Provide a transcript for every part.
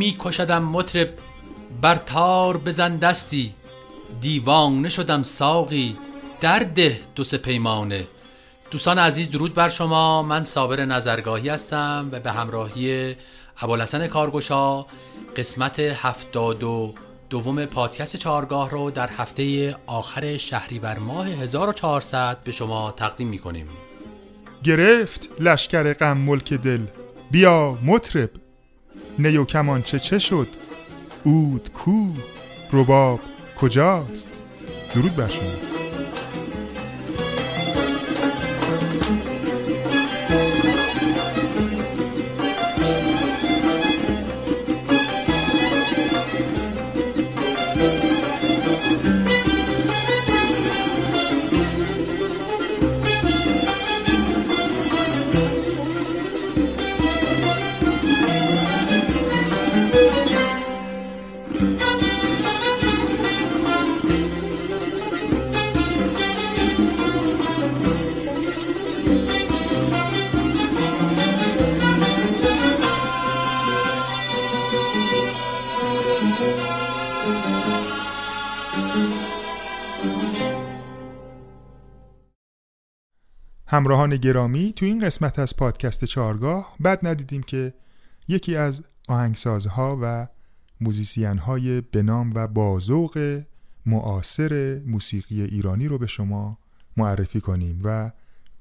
می کشدم مطرب بر تار بزن دستی دیوانه شدم ساقی در ده دو سه پیمانه. دوستان عزیز درود بر شما. من صابر نظرگاهی هستم و به همراهی ابوالحسن کارگشا قسمت هفتاد و دوم پادکست چهارگاه رو در هفته آخر شهریور ماه 1400 به شما تقدیم می کنیم گرفت لشکر غم ملک دل. بیا مطرب. نیو کمانچه چه شد؟ اود کو؟ رباب کجاست؟ درود بر شما. همراهان گرامی تو این قسمت از پادکست چارگاه بد ندیدیم که یکی از آهنگسازها و موزیسین های بنام و بازوق معاصر موسیقی ایرانی رو به شما معرفی کنیم و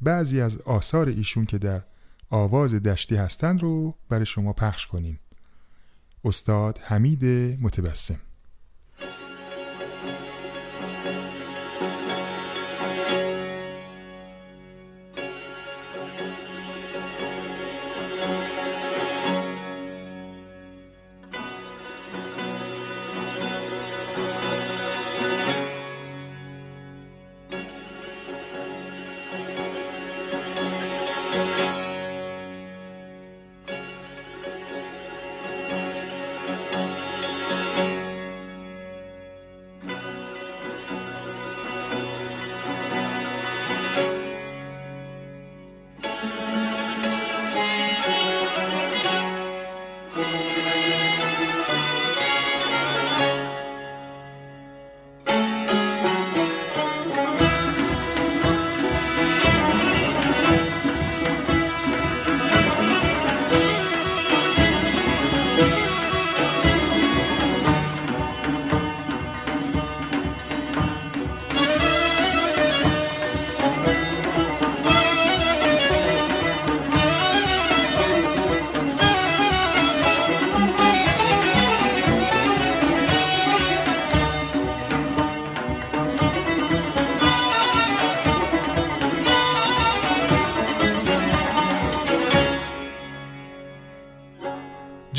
بعضی از آثار ایشون که در آواز دشتی هستند رو برای شما پخش کنیم. استاد حمید متبسم.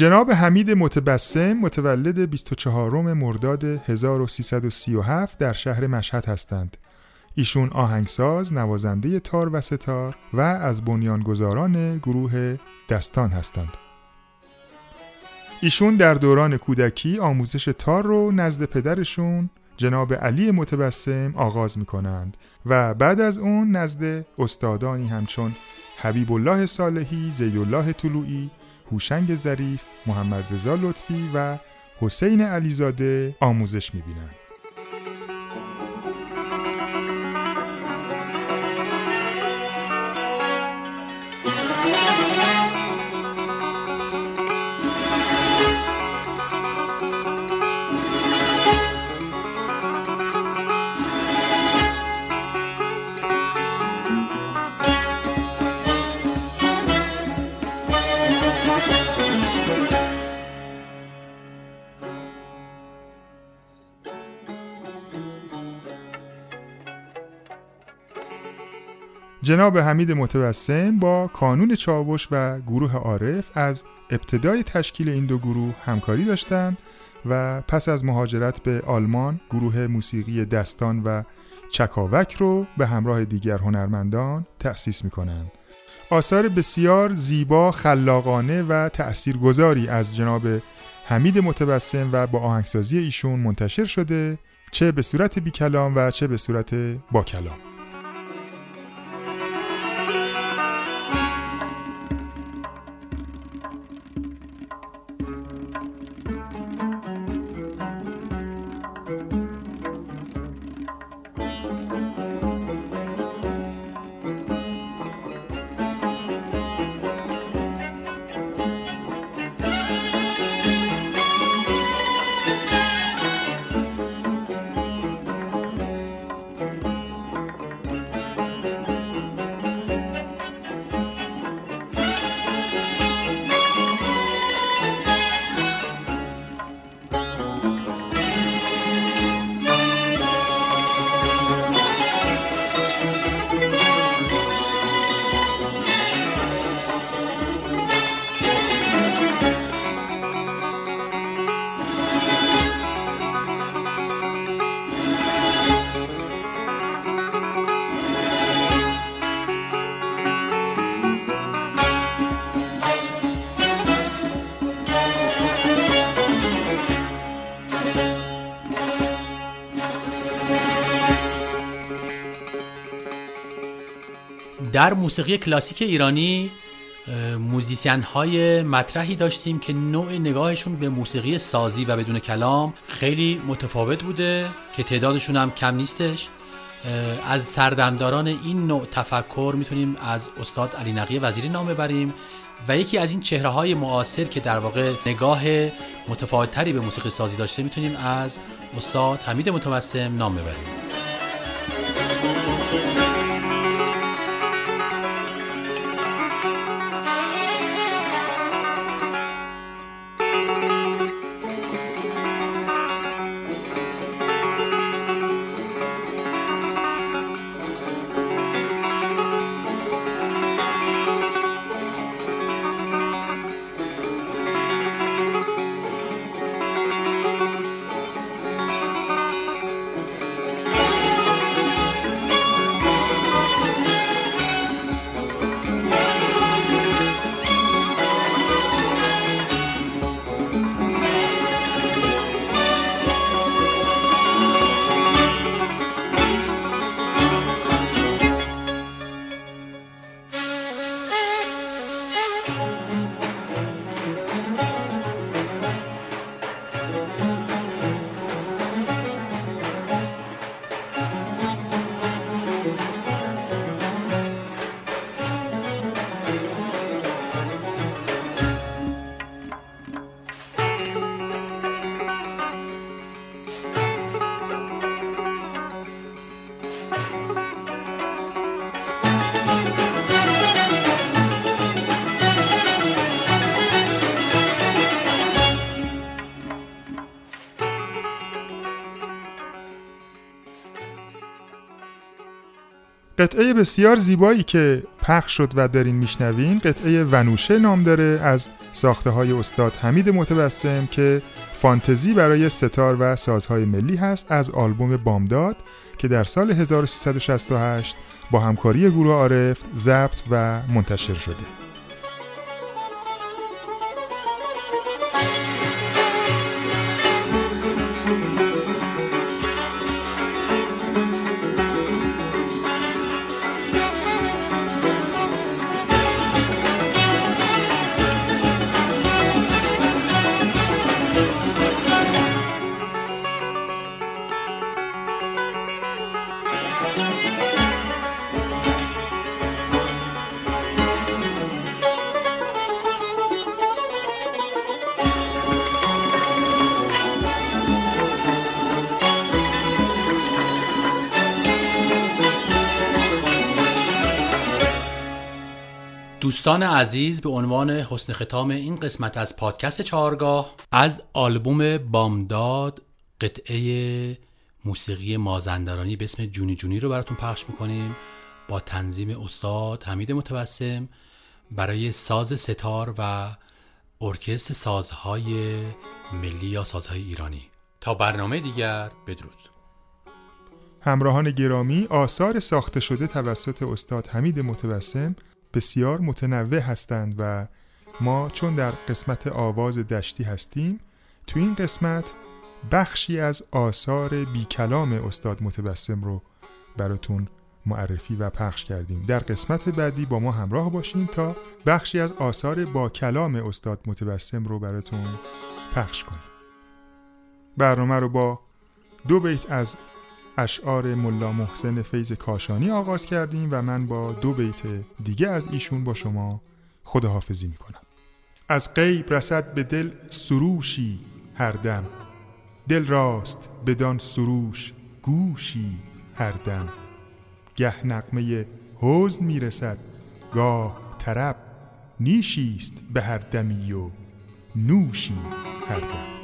جناب حمید متبسم متولد 24 مرداد 1337 در شهر مشهد هستند. ایشون آهنگساز، نوازنده تار و ستار و از بنیانگذاران گروه دستان هستند. ایشون در دوران کودکی آموزش تار رو نزد پدرشون جناب علی متبسم آغاز می کنند و بعد از اون نزد استادانی همچون حبیب الله صالحی، زیدالله طلوعی هوشنگ ظریف، محمد رضا لطفی و حسین علیزاده آموزش می‌بینند. جناب حمید متوسم با کانون چاوش و گروه عارف از ابتدای تشکیل این دو گروه همکاری داشتند و پس از مهاجرت به آلمان گروه موسیقی دستان و چکاوک رو به همراه دیگر هنرمندان تأسیس می کنند. آثار بسیار زیبا، خلاقانه و تأثیرگذاری از جناب حمید متبسم و با آهنگسازی ایشون منتشر شده چه به صورت بی کلام و چه به صورت با کلام. در موسیقی کلاسیک ایرانی موزیسین های مطرحی داشتیم که نوع نگاهشون به موسیقی سازی و بدون کلام خیلی متفاوت بوده که تعدادشون هم کم نیستش. از سردمداران این نوع تفکر می‌تونیم از استاد علی نقی وزیری نام ببریم و یکی از این چهره های معاصر که در واقع نگاه متفاوتتری به موسیقی سازی داشته می‌تونیم از استاد حمید متوسم نام ببریم. قطعه بسیار زیبایی که پخش شد و دارین میشنوین. قطعه ونوشه نام داره از ساخته های استاد حمید متبسم که فانتزی برای ستار و سازهای ملی هست از آلبوم بامداد که در سال 1368 با همکاری گروه عارف ضبط و منتشر شده. دوستان عزیز به عنوان حسن ختام این قسمت از پادکست چهارگاه از آلبوم بامداد قطعه موسیقی مازندرانی به اسم جونی جونی رو براتون پخش می‌کنیم. با تنظیم استاد حمید متوسم برای ساز ستار و ارکست سازهای ملی یا سازهای ایرانی. تا برنامه دیگر بدرود. همراهان گرامی آثار ساخته شده توسط استاد حمید متوسم بسیار متنوع هستند و ما چون در قسمت آواز دشتی هستیم تو این قسمت بخشی از آثار بی کلام استاد متبسم رو براتون معرفی و پخش کردیم. در قسمت بعدی با ما همراه باشین تا بخشی از آثار با کلام استاد متبسم رو براتون پخش کنیم. برنامه رو با دو بیت از اشعار ملا محسن فیض کاشانی آغاز کردیم و من با دو بیت دیگه از ایشون با شما خداحافظی می‌کنم. از غیب رسد به دل سروشی هر دم. دل راست بدان سروش گوشی هر دم. گه نقمه حزن می‌رسد گاه طرب نیشیست به هر دمی و نوشی هر دم.